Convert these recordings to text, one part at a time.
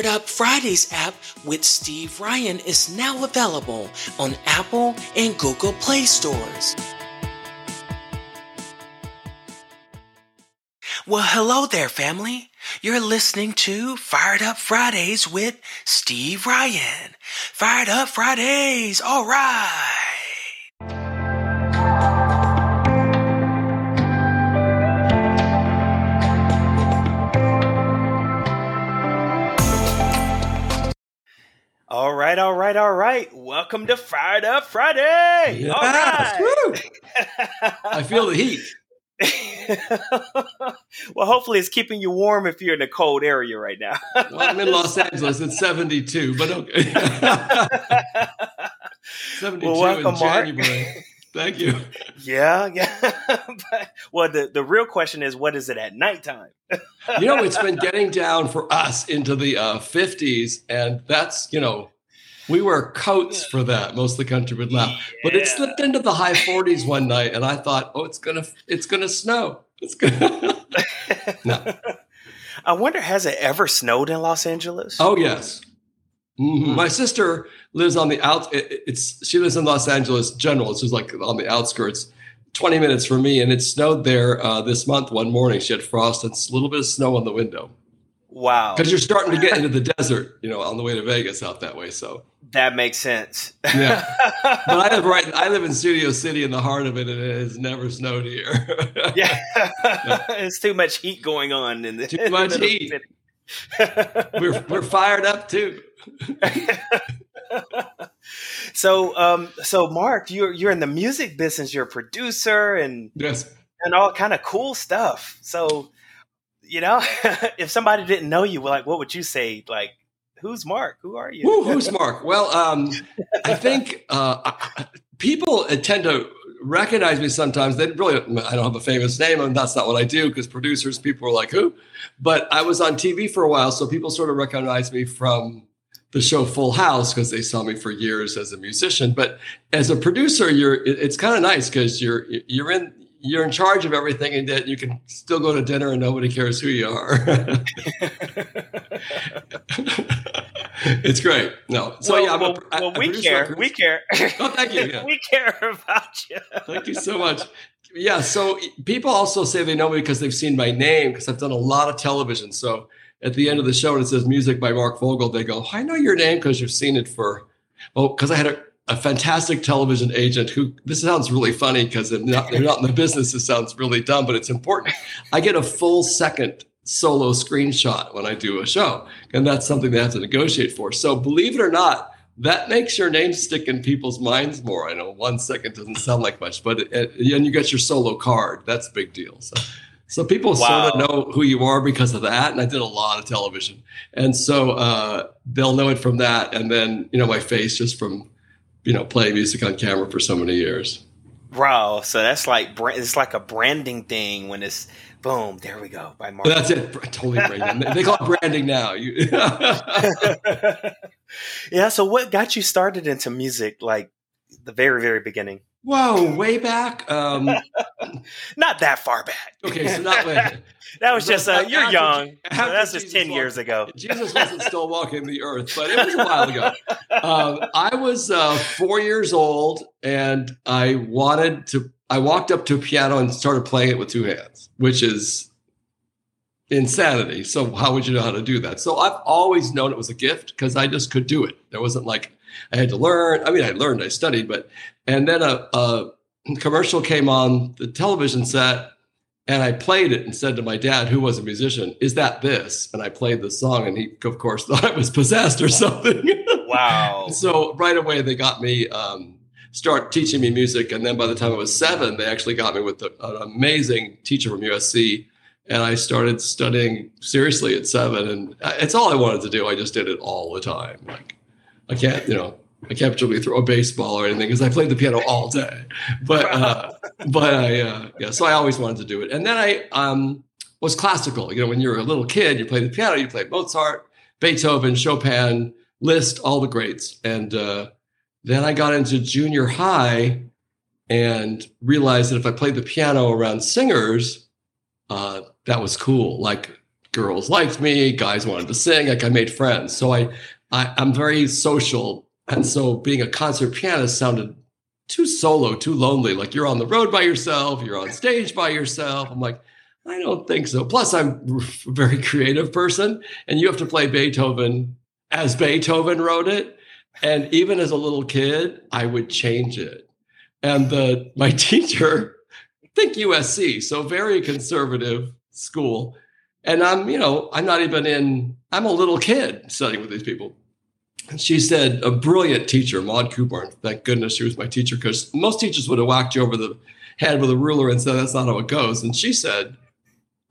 Fired Up Fridays app with Steve Ryan is now available on Apple and Google Play stores. Well, hello there, family. You're listening to Fired Up Fridays with Steve Ryan. Fired Up Fridays, all right. Right, all right, all right. Welcome to Fired Up Friday. Yes, All right. I feel the heat. well, hopefully, it's keeping you warm if you're in a cold area right now. Well, I'm in Los Angeles. It's 72, but okay. 72 Well, welcome, in Mark. January. Thank you. yeah, yeah. But- well, the, the real question is, what is it at nighttime? You know, it's been getting down for us into the uh, 50s, and that's, you know, we wear coats for that. Most of the country would laugh. But it slipped into the high 40s one night, and I thought, oh, it's gonna, it's gonna snow. It's gonna. no. I wonder, has it ever snowed in Los Angeles? Oh yes. Mhm. Hmm. My sister lives on the out. it- It's she lives in Los Angeles General. It's just like on the outskirts, twenty minutes from me, and it snowed there uh, this month. One morning, she had frost and a little bit of snow on the window wow. because you're starting to get into the desert, you know, on the way to Vegas out that way. So That makes sense. yeah, but I live right. I live in Studio City in the heart of it, and it has never snowed here. yeah. it's too much heat going on in the Too much the heat. we're we're fired up too. so um so Mark, you're you're in the music business, you're a producer and Yes. and all kind of cool stuff. So, you know, if somebody didn't know you, like what would you say? Like, who's Mark? Who are you? Who, who's Mark? Well, um, I think uh, people tend to recognize me sometimes. They really, I don't have a famous name, and that's not what I do because producers, people are like, who? But I was on TV for a while, so people sort of recognize me from the show Full House because they saw me for years as a musician. But as a producer, you're it's kind of nice because you're you're in you're in charge of everything, and that you can still go to dinner and nobody cares who you are. it's great. No, so well, yeah, I'm well, I- well, I we produce care. records. We care. Oh, thank you, yeah. we care about you. Thank you so much. Yeah, so people also say they know me because they've seen my name because I've done a lot of television. So at the end of the show, and it says music by Mark Vogel, they go, I know your name because you've seen it for, oh, because I had a, a fantastic television agent who, this sounds really funny because they're not, they're not in the business. It sounds really dumb, but it's important. I get a full second solo screenshot when I do a show, and that's something they have to negotiate for. So believe it or not, that makes your name stick in people's minds more. I know one second doesn't sound like much, but it, it- and you get your solo card. That's a big deal. So, so people Wow. sort of know who you are because of that. And I did a lot of television, and so uh, they'll know it from that. And then you know my face just from you know playing music on camera for so many years. Wow. So that's like it's like a branding thing when it's boom. There we go by Mark. That's it. Totally branding. they call it branding now. Yeah. So what got you started into music? Like the very very beginning. Whoa, way back. Um, Not that far back. okay, so not. That was just uh, you're After- young. So that's just ten walked- years ago. Jesus wasn't still walking the earth, but it was a while ago. Um, I was uh, four years old, and I wanted to. I walked up to a piano and started playing it with two hands, which is insanity. So how would you know how to do that? So I've always known it was a gift because I just could do it. There wasn't like I had to learn. I mean, I learned, I studied, but and then a, a commercial came on the television set and I played it and said to my dad, who was a musician, "Is that this?" And I played the song, and he, of course, thought I was possessed or something. Wow. so right away, they got me um, start teaching me music, and then by the time I was seven, they actually got me with a, an amazing teacher from USC, and I started studying seriously at seven, and it's all I wanted to do. I just did it all the time. Like I can't, you know. I can't particularly throw a baseball or anything because I played the piano all day. But uh, but I uh, yeah, so I always wanted to do it. And then I um, was classical. You know, when you're a little kid, you play the piano, you play Mozart, Beethoven, Chopin, Liszt, all the greats. And uh, then I got into junior high and realized that if I played the piano around singers, uh, that was cool. Like girls liked me, guys wanted to sing, like I made friends. So I, I I'm very social. And so being a concert pianist sounded too solo, too lonely. Like you're on the road by yourself, you're on stage by yourself. I'm like, I don't think so. Plus, I'm a very creative person, and you have to play Beethoven as Beethoven wrote it. And even as a little kid, I would change it. And the my teacher, think USC, so very conservative school. And I'm, you know, I'm not even in, I'm a little kid studying with these people. And she said, a brilliant teacher, Maud Kubarn, thank goodness she was my teacher, because most teachers would have whacked you over the head with a ruler and said, that's not how it goes. And she said,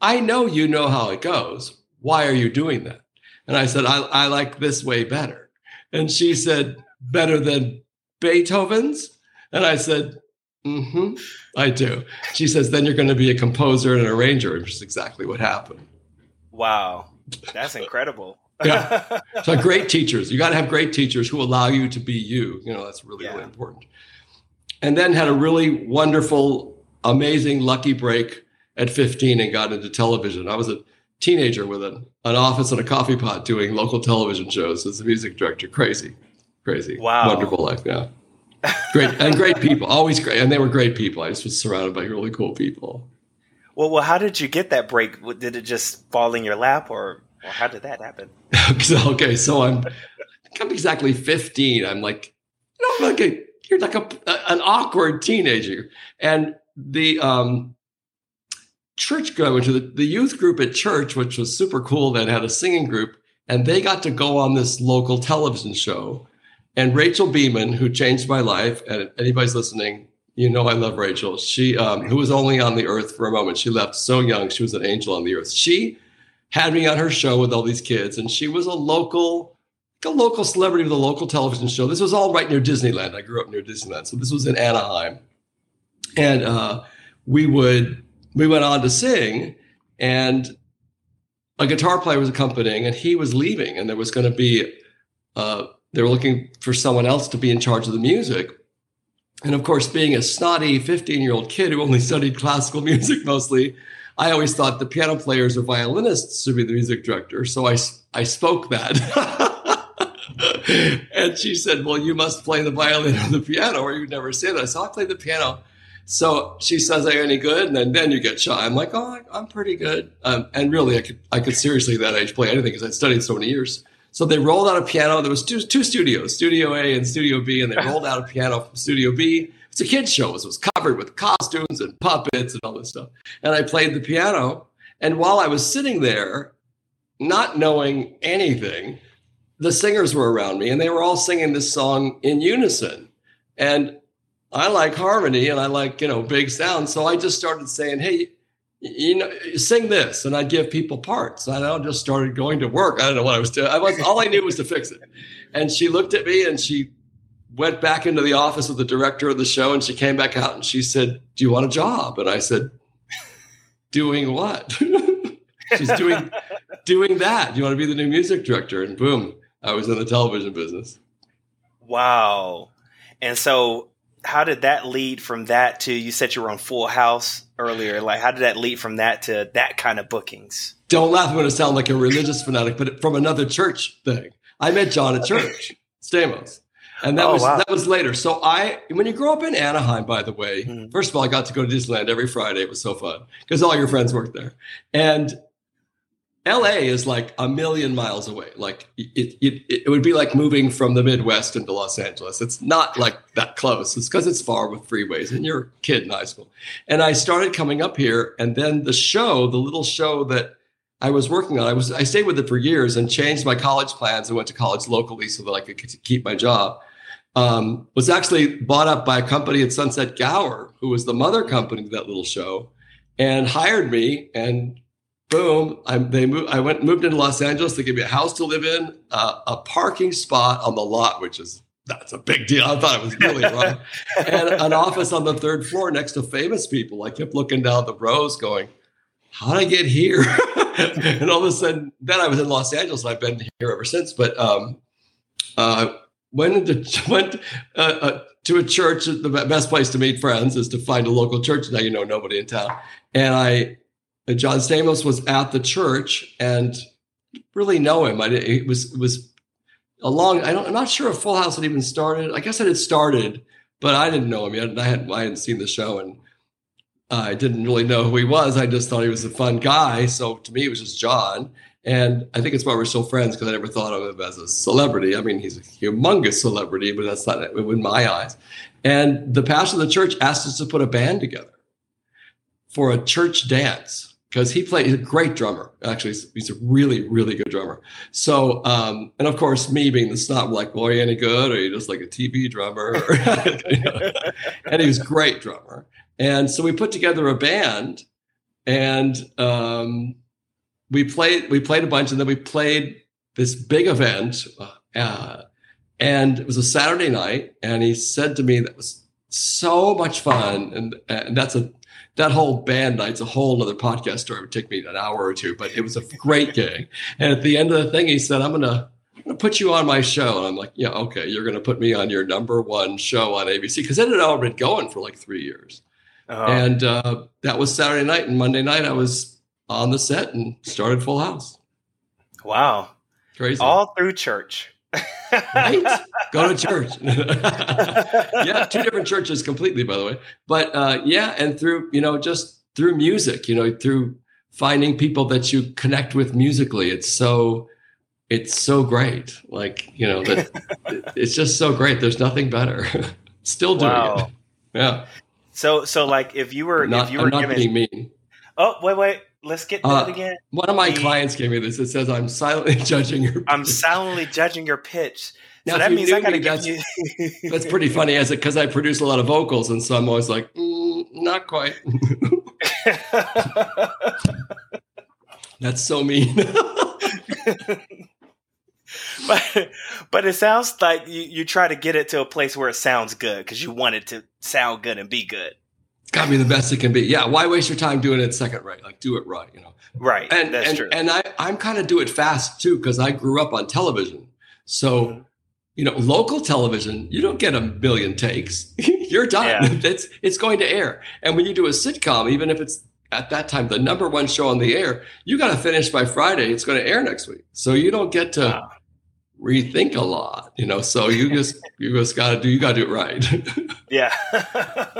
I know you know how it goes. Why are you doing that? And I said, I, I like this way better. And she said, better than Beethoven's? And I said, mm-hmm, I do. She says, then you're going to be a composer and an arranger, which is exactly what happened. Wow. That's incredible. yeah. So great teachers. You got to have great teachers who allow you to be you. You know, that's really, yeah. really important. And then had a really wonderful, amazing, lucky break at 15 and got into television. I was a teenager with an, an office and a coffee pot doing local television shows as a music director. Crazy, crazy. Wow. Wonderful life. Yeah. Great. and great people. Always great. And they were great people. I just was surrounded by really cool people. Well, well, how did you get that break? Did it just fall in your lap or, or how did that happen? okay. So I'm, I'm exactly 15. I'm like, you know, like a, you're like a, an awkward teenager. And the, um, church going to the, the youth group at church, which was super cool, that had a singing group, and they got to go on this local television show. And Rachel Beeman, who changed my life, and anybody's listening, you know I love Rachel. She, um, who was only on the earth for a moment, she left so young. She was an angel on the earth. She had me on her show with all these kids, and she was a local, a local celebrity with a local television show. This was all right near Disneyland. I grew up near Disneyland, so this was in Anaheim, and uh, we would we went on to sing, and a guitar player was accompanying, and he was leaving, and there was going to be, uh, they were looking for someone else to be in charge of the music. And of course, being a snotty 15 year old kid who only studied classical music mostly, I always thought the piano players or violinists should be the music director. So I, I spoke that. and she said, Well, you must play the violin or the piano, or you'd never say that. So I played the piano. So she says, "Are you any good?" And then, then you get shy. I'm like, "Oh, I'm pretty good." Um, and really, I could I could seriously at that age play anything because I'd studied so many years. So they rolled out a piano. There was two two studios, Studio A and Studio B, and they rolled out a piano from Studio B. It's a kids show. so It was covered with costumes and puppets and all this stuff. And I played the piano. And while I was sitting there, not knowing anything, the singers were around me, and they were all singing this song in unison. And I like harmony and I like, you know, big sound. So I just started saying, hey, you know, sing this. And I'd give people parts. And I just started going to work. I don't know what I was doing. I was all I knew was to fix it. And she looked at me and she went back into the office of the director of the show and she came back out and she said, Do you want a job? And I said, Doing what? She's doing doing that. Do you want to be the new music director? And boom, I was in the television business. Wow. And so how did that lead from that to you said you were on Full House earlier? Like, how did that lead from that to that kind of bookings? Don't laugh when I sound like a religious fanatic, but from another church thing. I met John at church, Stamos. And that oh, was wow. that was later. So I when you grow up in Anaheim, by the way, mm-hmm. first of all, I got to go to Disneyland every Friday. It was so fun because all your friends worked there. And LA is like a million miles away. Like it, it, it would be like moving from the Midwest into Los Angeles. It's not like that close. It's because it's far with freeways and you're a kid in high school. And I started coming up here and then the show, the little show that I was working on, I was, I stayed with it for years and changed my college plans and went to college locally so that I could keep my job. Um, was actually bought up by a company at Sunset Gower, who was the mother company to that little show and hired me and boom, I, they moved, I went moved into Los Angeles. They gave me a house to live in, uh, a parking spot on the lot, which is that's a big deal. I thought it was really wrong, and an office on the third floor next to famous people. I kept looking down the rows, going, "How did I get here?" and all of a sudden, then I was in Los Angeles. and I've been here ever since. But um, uh, went into, went uh, uh, to a church. The best place to meet friends is to find a local church. Now you know nobody in town, and I and John Stamos was at the church and really know him. I it was it was a long. I don't. I'm not sure if Full House had even started. I guess it had started, but I didn't know him yet. I hadn't I hadn't seen the show and I didn't really know who he was. I just thought he was a fun guy. So to me, it was just John. And I think it's why we're still friends because I never thought of him as a celebrity. I mean, he's a humongous celebrity, but that's not in my eyes. And the pastor of the church asked us to put a band together for a church dance because he played. He's a great drummer. Actually, he's a really, really good drummer. So, um, and of course, me being the snob, like, boy, you any good? Or you just like a TV drummer? and he was great drummer. And so we put together a band, and um, we played. We played a bunch, and then we played this big event. Uh, and it was a Saturday night, and he said to me that was so much fun, and and that's a that whole band night's a whole other podcast story. It would take me an hour or two, but it was a great gig. And at the end of the thing, he said, "I'm gonna." I'm gonna put you on my show. And I'm like, yeah, okay, you're gonna put me on your number one show on ABC because it had already been going for like three years. Uh-huh. And uh, that was Saturday night, and Monday night I was on the set and started Full House. Wow, crazy! All through church. Right? Go to church. yeah, two different churches completely, by the way. But uh, yeah, and through you know just through music, you know, through finding people that you connect with musically, it's so it's so great. Like you know that it's just so great. There's nothing better. Still doing wow. it. Yeah. So so like if you were not, if you were I'm not being mean. Oh wait wait let's get uh, that again. One of my the, clients gave me this. It says I'm silently judging your. I'm silently judging your pitch. Now, so that means I gotta give you. that's pretty funny, as it because I produce a lot of vocals, and so I'm always like, mm, not quite. that's so mean. but but it sounds like you, you try to get it to a place where it sounds good because you want it to sound good and be good. It's got to be the best it can be. Yeah. Why waste your time doing it second rate? Like do it right, you know? Right. And, that's and, true. And I, I'm kind of do it fast too, because I grew up on television. So, mm-hmm. you know, local television, you don't get a million takes. You're done. Yeah. It's, it's going to air. And when you do a sitcom, even if it's at that time the number one show on the air, you got to finish by Friday. It's going to air next week. So you don't get to wow. Rethink a lot, you know. So you just you just got to do you got to do it right. yeah,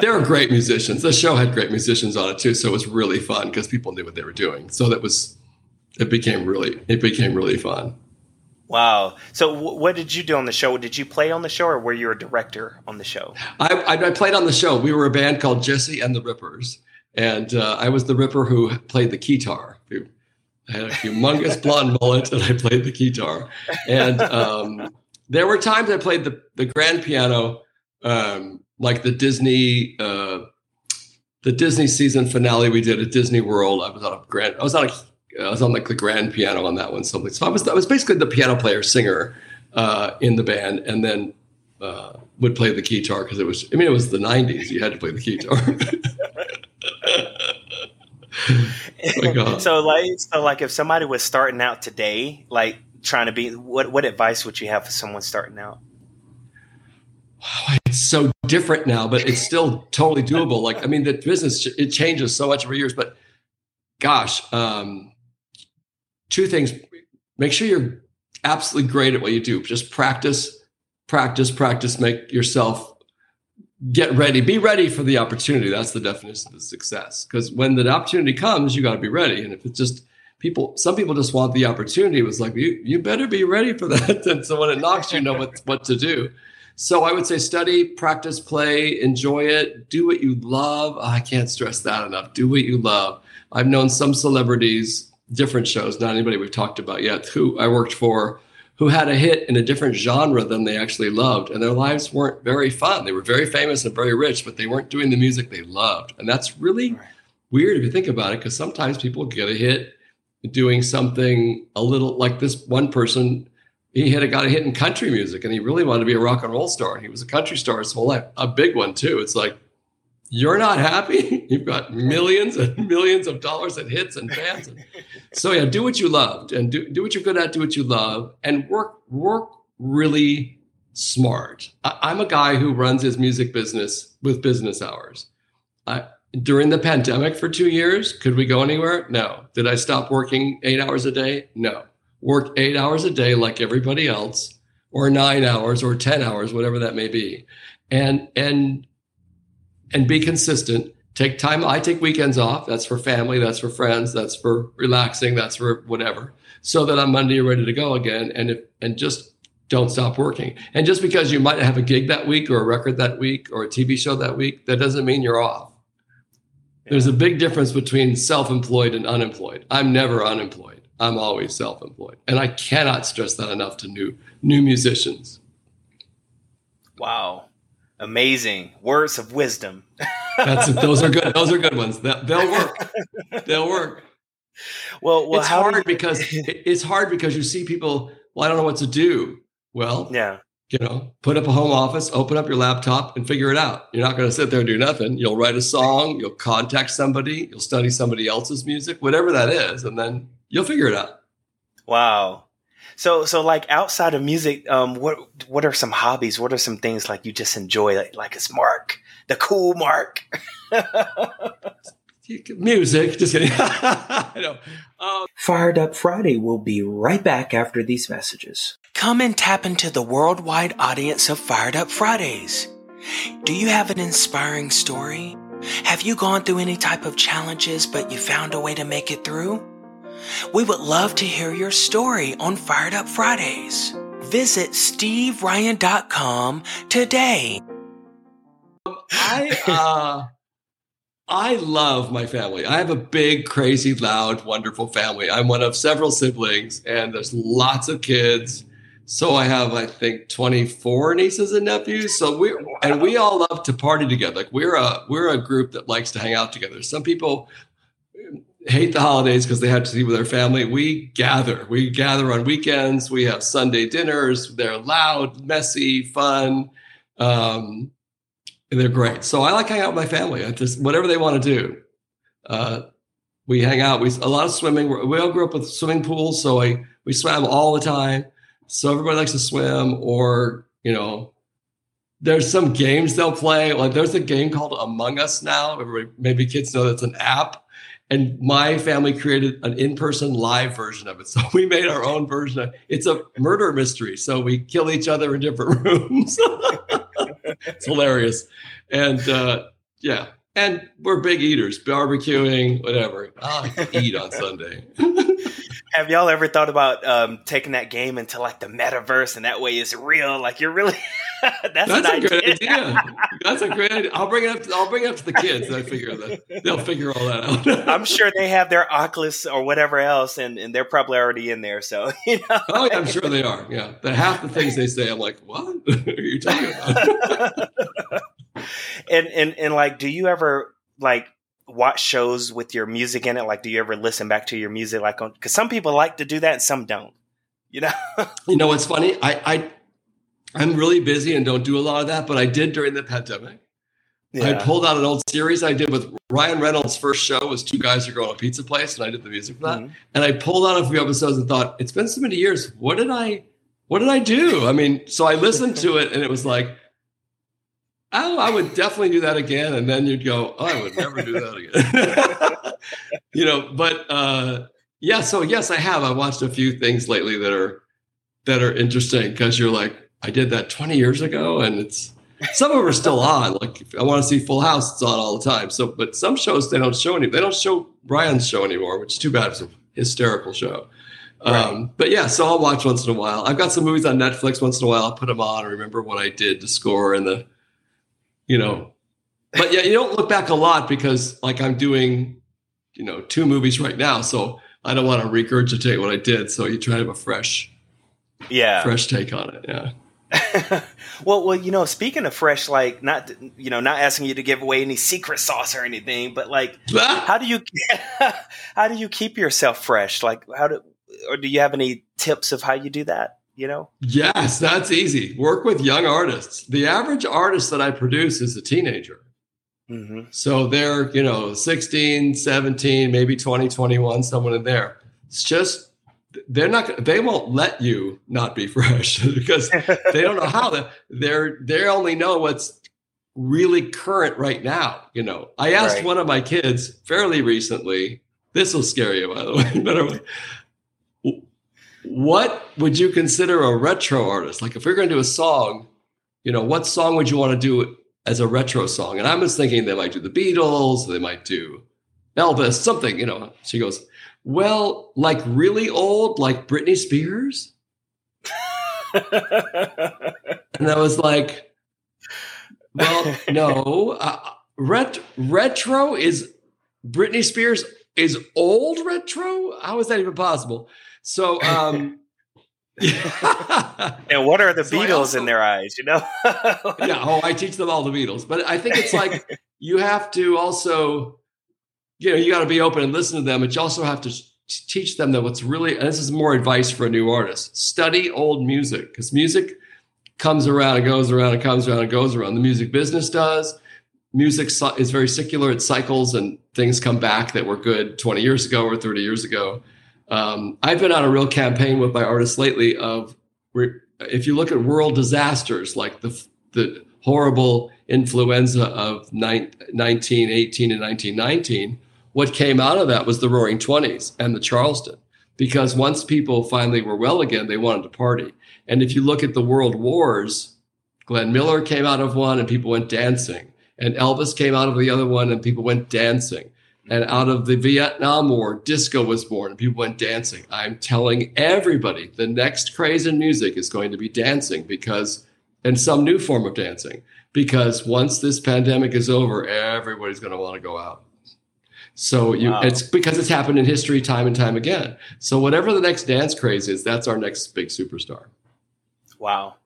they were great musicians. The show had great musicians on it too, so it was really fun because people knew what they were doing. So that was it became really it became really fun. Wow. So, w- what did you do on the show? Did you play on the show, or were you a director on the show? I, I, I played on the show. We were a band called Jesse and the Rippers, and uh, I was the Ripper who played the guitar. I had a humongous blonde mullet, and I played the guitar. And um, there were times I played the the grand piano, um, like the Disney. Uh, the Disney season finale we did at Disney World. I was on a grand. I was on a I was on like the grand piano on that one. Something. So I was I was basically the piano player singer uh, in the band, and then uh, would play the guitar because it was. I mean, it was the '90s. You had to play the guitar. so like, so like, if somebody was starting out today, like trying to be, what what advice would you have for someone starting out? it's so different now, but it's still totally doable. Like, I mean, the business it changes so much over years, but gosh, um, two things. Make sure you're absolutely great at what you do. Just practice, practice, practice. Make yourself get ready. Be ready for the opportunity. That's the definition of success. Because when the opportunity comes, you got to be ready. And if it's just people, some people just want the opportunity. It was like you, you better be ready for that. and so when it knocks, you know what what to do. So I would say study, practice, play, enjoy it, do what you love. Oh, I can't stress that enough. Do what you love. I've known some celebrities different shows, not anybody we've talked about yet, who I worked for, who had a hit in a different genre than they actually loved. And their lives weren't very fun. They were very famous and very rich, but they weren't doing the music they loved. And that's really weird if you think about it, because sometimes people get a hit doing something a little like this one person. He had a, got a hit in country music and he really wanted to be a rock and roll star. He was a country star his whole life, a big one too. It's like, you're not happy. You've got millions and millions of dollars in hits and fans. so yeah, do what you loved and do, do what you're good at, do what you love and work, work really smart. I, am a guy who runs his music business with business hours. I, during the pandemic for two years, could we go anywhere? No. Did I stop working eight hours a day? No. Work eight hours a day like everybody else, or nine hours or 10 hours, whatever that may be. And and and be consistent. Take time. I take weekends off. That's for family, that's for friends, that's for relaxing, that's for whatever. So that on Monday you're ready to go again. And if and just don't stop working. And just because you might have a gig that week or a record that week or a TV show that week, that doesn't mean you're off. Yeah. There's a big difference between self employed and unemployed. I'm never unemployed, I'm always self employed. And I cannot stress that enough to new, new musicians. Wow. Amazing words of wisdom. That's those are good. Those are good ones. They'll work. They'll work. Well, well it's hard you- because it's hard because you see people. Well, I don't know what to do. Well, yeah. You know, put up a home office, open up your laptop and figure it out. You're not going to sit there and do nothing. You'll write a song, you'll contact somebody, you'll study somebody else's music, whatever that is, and then you'll figure it out. Wow. So, so like outside of music, um, what what are some hobbies? What are some things like you just enjoy, like, like it's Mark, the cool Mark? music. Just kidding. I know. Um, Fired Up Friday will be right back after these messages. Come and tap into the worldwide audience of Fired Up Fridays. Do you have an inspiring story? Have you gone through any type of challenges but you found a way to make it through? We would love to hear your story on Fired Up Fridays. Visit steveryan.com today. I uh I love my family. I have a big, crazy, loud, wonderful family. I'm one of several siblings and there's lots of kids so I have, I think, 24 nieces and nephews. So we and we all love to party together. Like we're a we're a group that likes to hang out together. Some people hate the holidays because they have to be with their family. We gather. We gather on weekends. We have Sunday dinners. They're loud, messy, fun. Um, and they're great. So I like hanging out with my family. I just whatever they want to do. Uh, we hang out. We a lot of swimming. We all grew up with swimming pools, so I we swam all the time. So everybody likes to swim, or you know, there's some games they'll play. Like there's a game called Among Us now. Everybody, maybe kids know that's an app. And my family created an in-person live version of it. So we made our own version. Of, it's a murder mystery. So we kill each other in different rooms. it's hilarious. And uh, yeah, and we're big eaters, barbecuing, whatever. I eat on Sunday. Have y'all ever thought about um, taking that game into like the metaverse, and that way it's real? Like you're really that's, that's a idea. great idea. That's a great idea. I'll bring it up. To, I'll bring it up to the kids. And I figure that they'll figure all that out. I'm sure they have their Oculus or whatever else, and, and they're probably already in there. So you know. Oh, yeah, I'm sure they are. Yeah, the half the things they say, I'm like, what are you talking about? and and and like, do you ever like watch shows with your music in it? Like, do you ever listen back to your music? Like, because some people like to do that and some don't. You know. you know what's funny? I I I'm really busy and don't do a lot of that, but I did during the pandemic. Yeah. I pulled out an old series I did with Ryan Reynolds' first show was two guys who go to a pizza place, and I did the music for that. Mm-hmm. And I pulled out a few episodes and thought, it's been so many years. What did I what did I do? I mean, so I listened to it and it was like, oh, I would definitely do that again. And then you'd go, oh, I would never do that again. you know, but uh, yeah, so yes, I have. I watched a few things lately that are that are interesting because you're like, I did that 20 years ago, and it's some of them are still on. Like I want to see Full House, it's on all the time. So, but some shows they don't show any. They don't show Brian's show anymore, which is too bad. It's a hysterical show. Right. Um, but yeah, so I'll watch once in a while. I've got some movies on Netflix once in a while. I'll put them on and remember what I did to score and the you know, but yeah, you don't look back a lot because like I'm doing, you know, two movies right now. So I don't want to regurgitate what I did. So you try to have a fresh, yeah, fresh take on it. Yeah. well, well, you know, speaking of fresh, like not, you know, not asking you to give away any secret sauce or anything, but like, how do you, how do you keep yourself fresh? Like, how do, or do you have any tips of how you do that? You know? Yes, that's easy. Work with young artists. The average artist that I produce is a teenager. Mm-hmm. So they're, you know, 16, 17, maybe 20, 21, someone in there. It's just, they're not, they won't let you not be fresh because they don't know how. to, They're, they only know what's really current right now. You know, I asked right. one of my kids fairly recently. This will scare you, by the way. Better what would you consider a retro artist? Like if we are going to do a song, you know, what song would you want to do as a retro song? And I was thinking they might do the Beatles, they might do Elvis, something, you know. She goes, Well, like really old, like Britney Spears? and I was like, Well, no. Uh, ret- retro is Britney Spears is old retro? How is that even possible? So, um, and what are the so Beatles also, in their eyes? You know? yeah. Oh, I teach them all the Beatles, but I think it's like you have to also, you know, you got to be open and listen to them, but you also have to teach them that what's really, and this is more advice for a new artist: study old music because music comes around and goes around and comes around and goes around. The music business does. Music is very secular; it cycles, and things come back that were good 20 years ago or 30 years ago. Um, I've been on a real campaign with my artists lately of if you look at world disasters like the the horrible influenza of 1918 and 1919, what came out of that was the Roaring Twenties and the Charleston. Because once people finally were well again, they wanted to party. And if you look at the world wars, Glenn Miller came out of one and people went dancing, and Elvis came out of the other one and people went dancing. And out of the Vietnam War, disco was born and people went dancing. I'm telling everybody the next craze in music is going to be dancing because, and some new form of dancing, because once this pandemic is over, everybody's going to want to go out. So you, wow. it's because it's happened in history time and time again. So whatever the next dance craze is, that's our next big superstar. Wow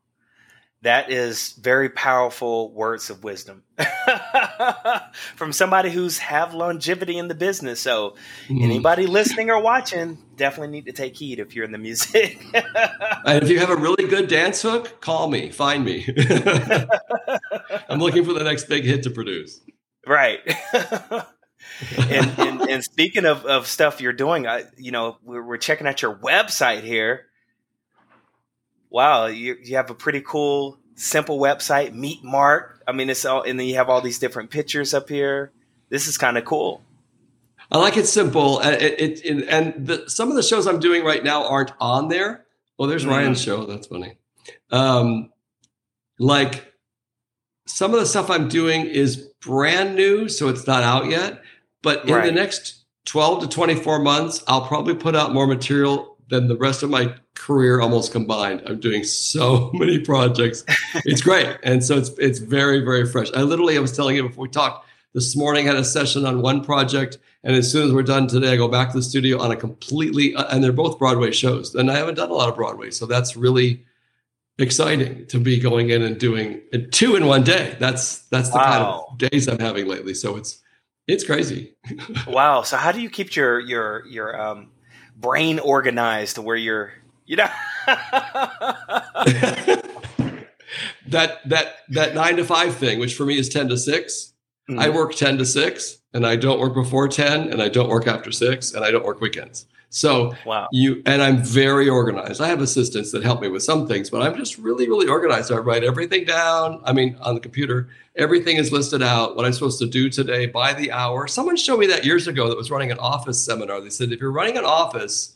that is very powerful words of wisdom from somebody who's have longevity in the business. So mm. anybody listening or watching definitely need to take heed if you're in the music. and if you have a really good dance hook, call me, find me. I'm looking for the next big hit to produce. Right. and, and, and, speaking of, of stuff you're doing, I, you know, we're, we're checking out your website here wow, you, you have a pretty cool, simple website, Meet Mark. I mean, it's all, and then you have all these different pictures up here. This is kind of cool. I like it simple. It, it, it and the, some of the shows I'm doing right now aren't on there. Oh, there's mm-hmm. Ryan's show. That's funny. Um, like some of the stuff I'm doing is brand new, so it's not out yet. But in right. the next 12 to 24 months, I'll probably put out more material than the rest of my career almost combined. I'm doing so many projects. It's great. and so it's it's very, very fresh. I literally I was telling you before we talked this morning I had a session on one project and as soon as we're done today I go back to the studio on a completely uh, and they're both Broadway shows. And I haven't done a lot of Broadway. So that's really exciting to be going in and doing two in one day. That's that's the wow. kind of days I'm having lately. So it's it's crazy. wow. So how do you keep your your your um brain organized to where you're you know that that that nine to five thing which for me is 10 to 6 mm-hmm. i work 10 to 6 and i don't work before 10 and i don't work after 6 and i don't work weekends so wow. you and i'm very organized. I have assistants that help me with some things but i'm just really really organized. I write everything down. I mean on the computer everything is listed out. What i'm supposed to do today by the hour. Someone showed me that years ago that was running an office seminar. They said if you're running an office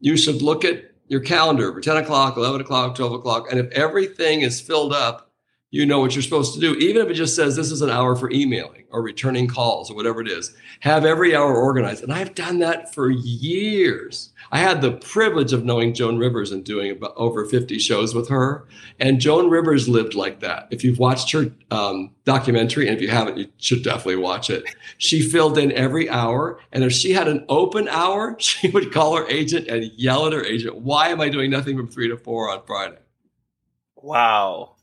you should look at your calendar for 10 o'clock, 11 o'clock, 12 o'clock. And if everything is filled up, you know what you're supposed to do. Even if it just says this is an hour for emailing or returning calls or whatever it is, have every hour organized. And I've done that for years. I had the privilege of knowing Joan Rivers and doing about over 50 shows with her. And Joan Rivers lived like that. If you've watched her um, documentary, and if you haven't, you should definitely watch it. She filled in every hour. And if she had an open hour, she would call her agent and yell at her agent, Why am I doing nothing from three to four on Friday? Wow.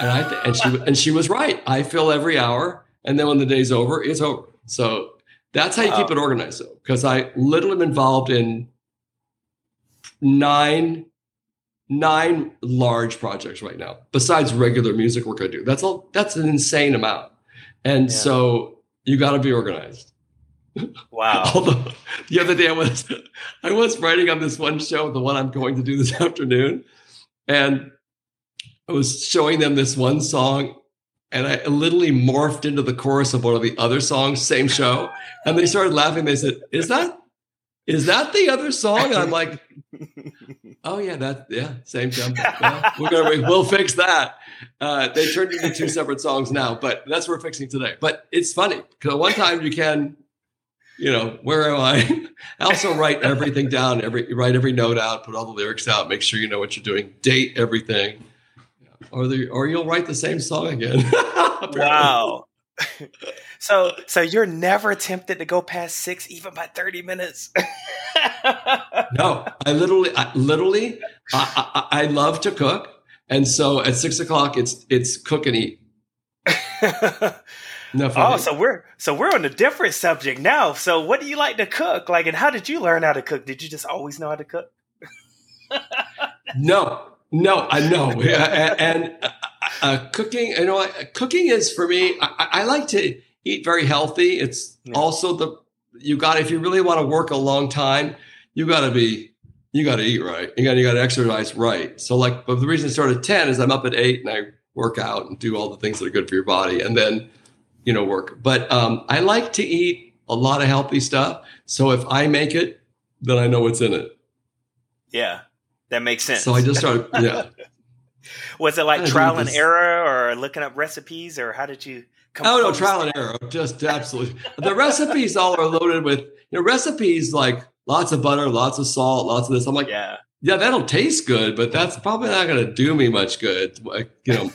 And, I th- and she and she was right. I fill every hour, and then when the day's over, it's over. So that's how you keep it organized, though, because I literally am involved in nine nine large projects right now, besides regular music work I do. That's all. That's an insane amount, and yeah. so you got to be organized. Wow. Although the other day I was I was writing on this one show, the one I'm going to do this afternoon, and I was showing them this one song and I literally morphed into the chorus of one of the other songs, same show. And they started laughing. They said, "Is that is that the other song?" And I'm like, "Oh yeah, that yeah, same tempo. Yeah, we're gonna we'll fix that." Uh, they turned into two separate songs now, but that's what we're fixing today. But it's funny because one time you can, you know, where am I? I also write everything down, every write every note out, put all the lyrics out, make sure you know what you're doing, date everything or the or you'll write the same song again. wow. so so you're never tempted to go past six even by 30 minutes? No i literally I, literally I, I, I, love to cook. And so at six o'clock it's it's cook and eat. No oh so we're so we're on a different subject now. So what do you like to cook? Like and how did you learn how to cook? Did you just always know how to cook? No no, I know, and uh, uh, cooking. You know, cooking is for me. I, I like to eat very healthy. It's yeah. also the you got if you really want to work a long time, you got to be you got to eat right. You got you got to exercise right. So like, but the reason I started at ten is I'm up at eight and I work out and do all the things that are good for your body, and then you know work. But um, I like to eat a lot of healthy stuff. So if I make it, then I know what's in it. Yeah. That makes sense. So I just started, yeah. Was it like trial and error or looking up recipes or how did you come Oh no, trial and error. Just absolutely. the recipes all are loaded with, you know, recipes like lots of butter, lots of salt, lots of this. I'm like, yeah, yeah, that'll taste good, but that's probably not going to do me much good. Like, you know,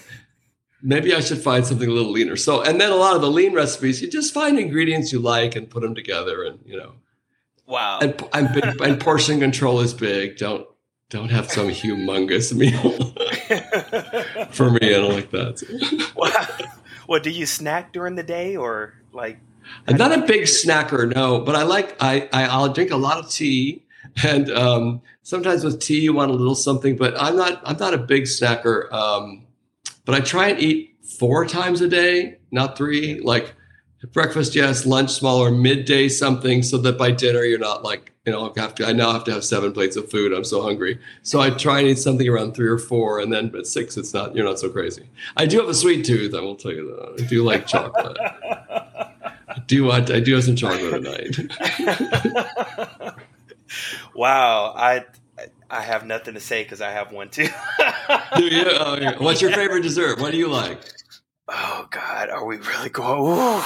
maybe I should find something a little leaner. So, and then a lot of the lean recipes, you just find ingredients you like and put them together, and you know, wow. And, and, big, and portion control is big. Don't don't have some humongous meal for me. I don't like that. well, well, do you snack during the day or like? I'm not a big snacker, no, but I like I, I will drink a lot of tea, and um, sometimes with tea you want a little something. But I'm not I'm not a big snacker. Um, but I try and eat four times a day, not three. Like breakfast, yes, lunch smaller, midday something, so that by dinner you're not like you know, I have to, I now have to have seven plates of food. I'm so hungry. So I try and eat something around three or four. And then at six, it's not, you're not so crazy. I do have a sweet tooth. I will tell you that. I do like chocolate. I do want, I do have some chocolate at night. wow. I, I have nothing to say because I have one too. do you? Oh, yeah. What's your favorite dessert? What do you like? Oh God, are we really going?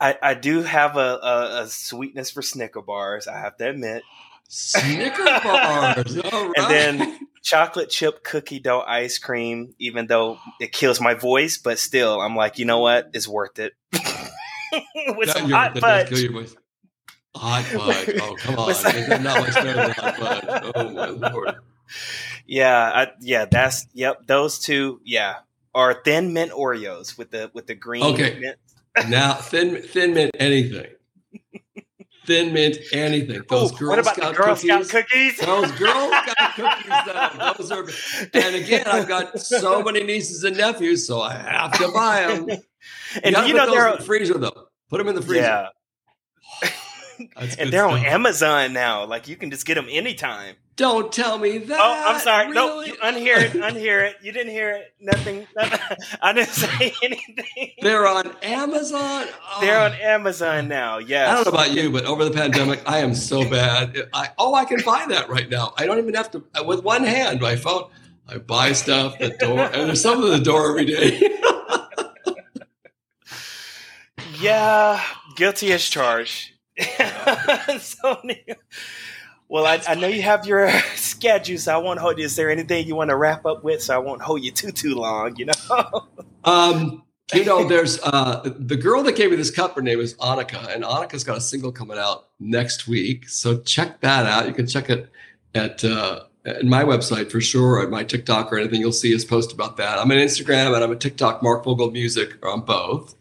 I, I do have a, a, a, sweetness for Snicker bars. I have to admit. Snicker bars, and then chocolate chip cookie dough ice cream. Even though it kills my voice, but still, I'm like, you know what? It's worth it. With some hot fudge. Hot fudge. Oh come on! Not much better than hot fudge. Oh my lord. Yeah, I, yeah. That's yep. Those two, yeah, are thin mint Oreos with the with the green okay. mint now, thin thin mint anything. Thin mint anything. Those Ooh, Girl, what about Scout, Girl cookies, Scout cookies. Those Girl Scout cookies. those are. And again, I've got so many nieces and nephews, so I have to buy them. And you, you know they're in the freezer though. Put them in the freezer. Yeah. and they're stuff. on Amazon now. Like you can just get them anytime. Don't tell me that. Oh, I'm sorry. Really? Nope. unhear it. Unhear it. You didn't hear it. Nothing. nothing. I didn't say anything. They're on Amazon. Oh. They're on Amazon now. Yes. I don't know about you, but over the pandemic, I am so bad. I, oh, I can buy that right now. I don't even have to uh, with one hand. My phone. I buy stuff at the door, and there's something at the door every day. yeah, guilty as charged. so, well, I, I, know you have your schedule, so I won't hold you. Is there anything you want to wrap up with? So I won't hold you too too long. You know. um, you know, there's uh, the girl that gave me this cup. Her name is Annika, and Annika's got a single coming out next week. So check that out. You can check it at uh, at my website for sure, or at my TikTok or anything. You'll see us post about that. I'm on Instagram and I'm a TikTok. Mark Vogel Music on both,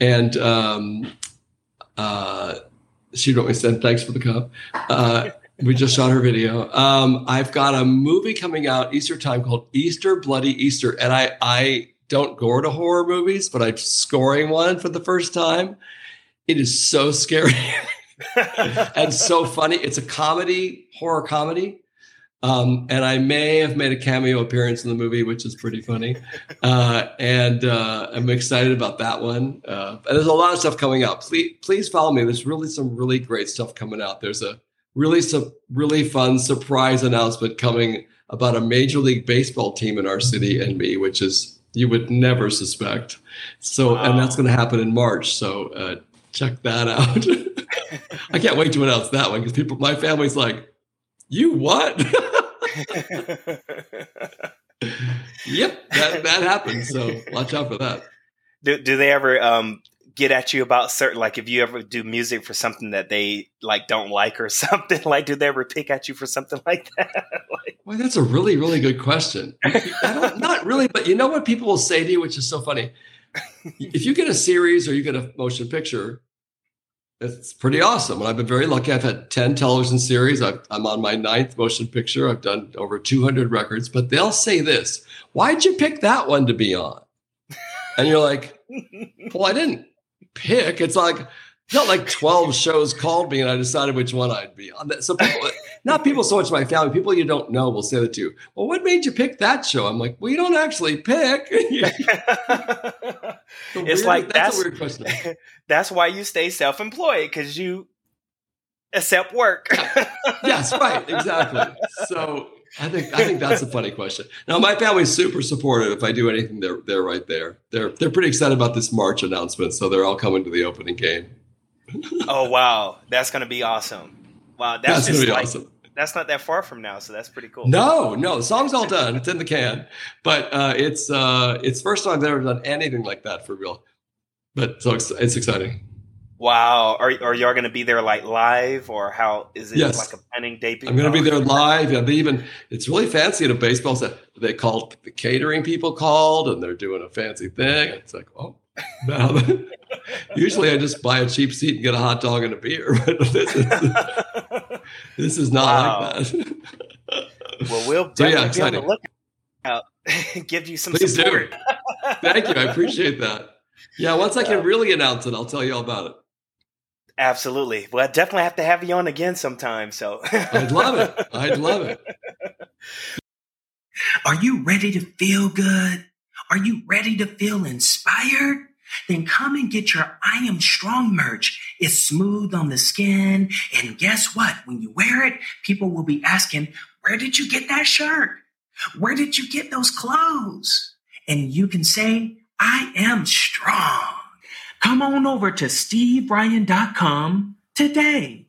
and um, uh, she wrote me said thanks for the cup. Uh, we just shot her video. Um, I've got a movie coming out Easter time called Easter Bloody Easter, and I I don't go to horror movies, but I'm scoring one for the first time. It is so scary and so funny. It's a comedy, horror comedy. Um, and I may have made a cameo appearance in the movie, which is pretty funny. Uh, and uh, I'm excited about that one. Uh, and there's a lot of stuff coming out. Please, please follow me. There's really some really great stuff coming out. There's a really some really fun surprise announcement coming about a major league baseball team in our city and me, which is you would never suspect. So, wow. and that's going to happen in March. So, uh, check that out. I can't wait to announce that one because people, my family's like, "You what?" yep, that that happens. So watch out for that. Do do they ever um, get at you about certain like if you ever do music for something that they like don't like or something like do they ever pick at you for something like that? Like, well that's a really really good question. Not really but you know what people will say to you which is so funny? If you get a series or you get a motion picture it's pretty awesome. And i've been very lucky. I've had 10 television series. I am on my ninth motion picture. I've done over 200 records. But they'll say this why'd you pick that one to be on? And you're like well i didn't pick. It's like not like 12 shows called me and I decided which one I'd be on. That. So people, not people so much my family, people you don't know will say that to you. Well, what made you pick that show? I'm like, well, you don't actually pick. it's weird, like that's, that's, a weird question. That's why you stay self-employed because you accept work. yes, right, exactly. So I think I think that's a funny question. Now, my family's super supportive. If I do anything, they're they're right there. They're they're pretty excited about this March announcement, so they're all coming to the opening game. oh wow, that's going to be awesome! Wow, that's, that's going to be like, awesome. That's not that far from now, so that's pretty cool. No, no, the song's all done. It's in the can, but uh, it's uh, it's first time I've ever done anything like that for real. But so it's, it's exciting. Wow. Are, are y'all going to be there like live or how is it yes. like a pending debut? I'm going to be there live. Yeah, they even, it's really fancy at a baseball set. They called the catering people called and they're doing a fancy thing. It's like, oh, now usually I just buy a cheap seat and get a hot dog and a beer. But this is, this is not wow. like that. well, we'll so, yeah, be on the lookout. Give you some Please support. do. Thank you. I appreciate that. Yeah, once I can really announce it, I'll tell you all about it. Absolutely. Well, I definitely have to have you on again sometime. So I'd love it. I'd love it. Are you ready to feel good? Are you ready to feel inspired? Then come and get your I Am Strong merch. It's smooth on the skin. And guess what? When you wear it, people will be asking, Where did you get that shirt? Where did you get those clothes? And you can say, I am strong. Come on over to stevebryan.com today.